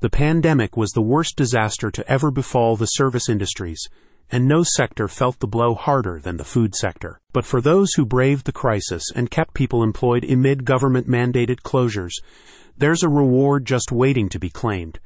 The pandemic was the worst disaster to ever befall the service industries, and no sector felt the blow harder than the food sector. But for those who braved the crisis and kept people employed amid government mandated closures, there's a reward just waiting to be claimed.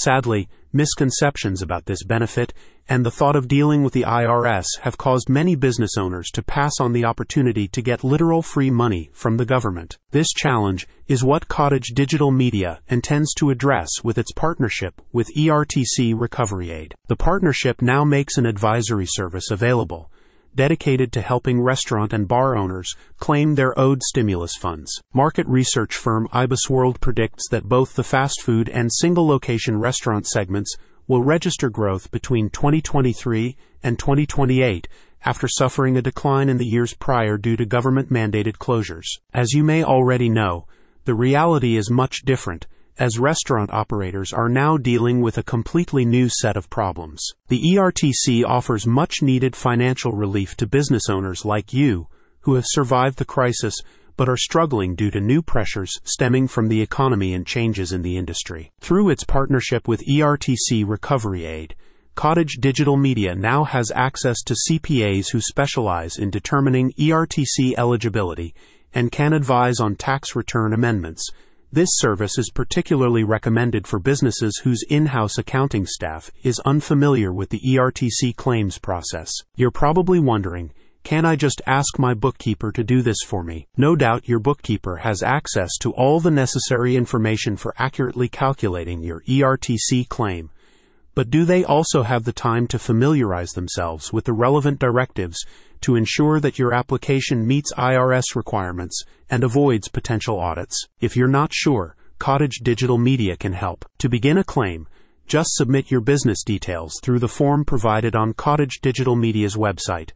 Sadly, misconceptions about this benefit and the thought of dealing with the IRS have caused many business owners to pass on the opportunity to get literal free money from the government. This challenge is what Cottage Digital Media intends to address with its partnership with ERTC Recovery Aid. The partnership now makes an advisory service available dedicated to helping restaurant and bar owners claim their owed stimulus funds. Market research firm IBISWorld predicts that both the fast food and single location restaurant segments will register growth between 2023 and 2028 after suffering a decline in the years prior due to government mandated closures. As you may already know, the reality is much different as restaurant operators are now dealing with a completely new set of problems. The ERTC offers much needed financial relief to business owners like you who have survived the crisis but are struggling due to new pressures stemming from the economy and changes in the industry. Through its partnership with ERTC Recovery Aid, Cottage Digital Media now has access to CPAs who specialize in determining ERTC eligibility and can advise on tax return amendments this service is particularly recommended for businesses whose in-house accounting staff is unfamiliar with the ERTC claims process. You're probably wondering, can I just ask my bookkeeper to do this for me? No doubt your bookkeeper has access to all the necessary information for accurately calculating your ERTC claim. But do they also have the time to familiarize themselves with the relevant directives to ensure that your application meets IRS requirements and avoids potential audits. If you're not sure, Cottage Digital Media can help. To begin a claim, just submit your business details through the form provided on Cottage Digital Media's website.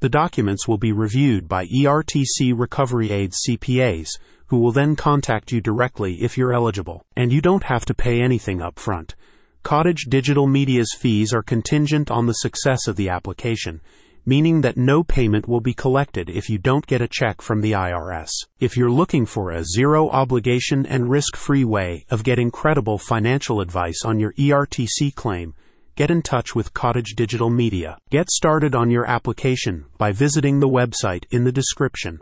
The documents will be reviewed by ERTC Recovery Aid CPAs, who will then contact you directly if you're eligible. And you don't have to pay anything up front. Cottage Digital Media's fees are contingent on the success of the application meaning that no payment will be collected if you don't get a check from the IRS. If you're looking for a zero obligation and risk free way of getting credible financial advice on your ERTC claim, get in touch with Cottage Digital Media. Get started on your application by visiting the website in the description.